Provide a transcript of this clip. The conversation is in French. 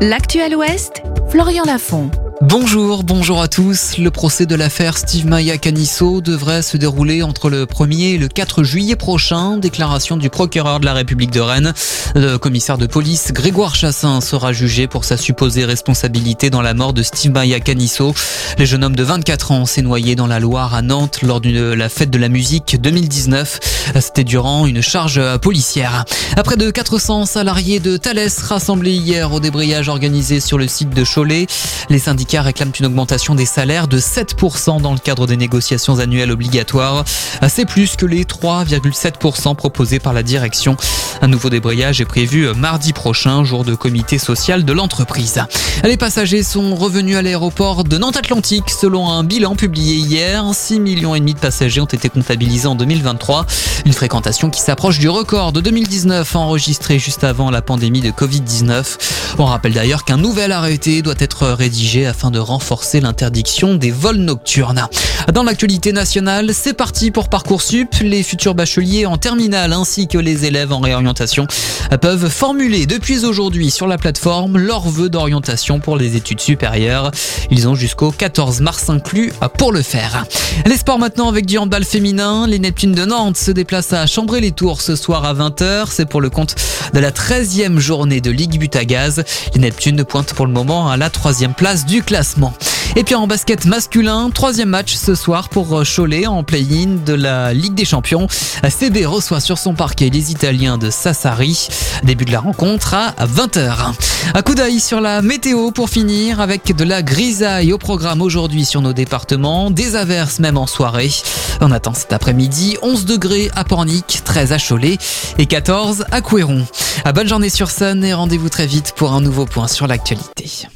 l'actuel Ouest, Florian Lafont. Bonjour, bonjour à tous. Le procès de l'affaire Steve Maya Canisso devrait se dérouler entre le 1er et le 4 juillet prochain. Déclaration du procureur de la République de Rennes. Le commissaire de police Grégoire Chassin sera jugé pour sa supposée responsabilité dans la mort de Steve Maya Canisso. Le jeune homme de 24 ans s'est noyé dans la Loire à Nantes lors de la fête de la musique 2019. C'était durant une charge policière. Après de 400 salariés de Thales rassemblés hier au débrayage organisé sur le site de Cholet, les syndicats réclament une augmentation des salaires de 7% dans le cadre des négociations annuelles obligatoires. C'est plus que les 3,7% proposés par la direction. Un nouveau débrayage est prévu mardi prochain, jour de comité social de l'entreprise. Les passagers sont revenus à l'aéroport de Nantes Atlantique selon un bilan publié hier. 6 millions de passagers ont été comptabilisés en 2023. Une fréquentation qui s'approche du record de 2019 enregistré juste avant la pandémie de Covid-19. On rappelle d'ailleurs qu'un nouvel arrêté doit être rédigé afin de renforcer l'interdiction des vols nocturnes. Dans l'actualité nationale, c'est parti pour Parcoursup. Les futurs bacheliers en terminale ainsi que les élèves en réorientation peuvent formuler depuis aujourd'hui sur la plateforme leurs vœux d'orientation pour les études supérieures. Ils ont jusqu'au 14 mars inclus pour le faire. Les sports maintenant avec du handball féminin. Les Neptunes de Nantes se déplacent à Chambray-les-Tours ce soir à 20h. C'est pour le compte de la 13e journée de Ligue But à Gaz. Les Neptunes pointent pour le moment à la troisième place du classement. Et puis en basket masculin, troisième match ce soir pour Cholet en play-in de la Ligue des Champions. CB reçoit sur son parquet les Italiens de Sassari. Début de la rencontre à 20h. Un coup d'œil sur la météo pour finir avec de la grisaille au programme aujourd'hui sur nos départements, des averses même en soirée. On attend cet après-midi 11 degrés à Pornic, 13 à Cholet et 14 à Couéron. Bonne journée sur Sun et rendez-vous très vite pour un nouveau point sur l'actualité.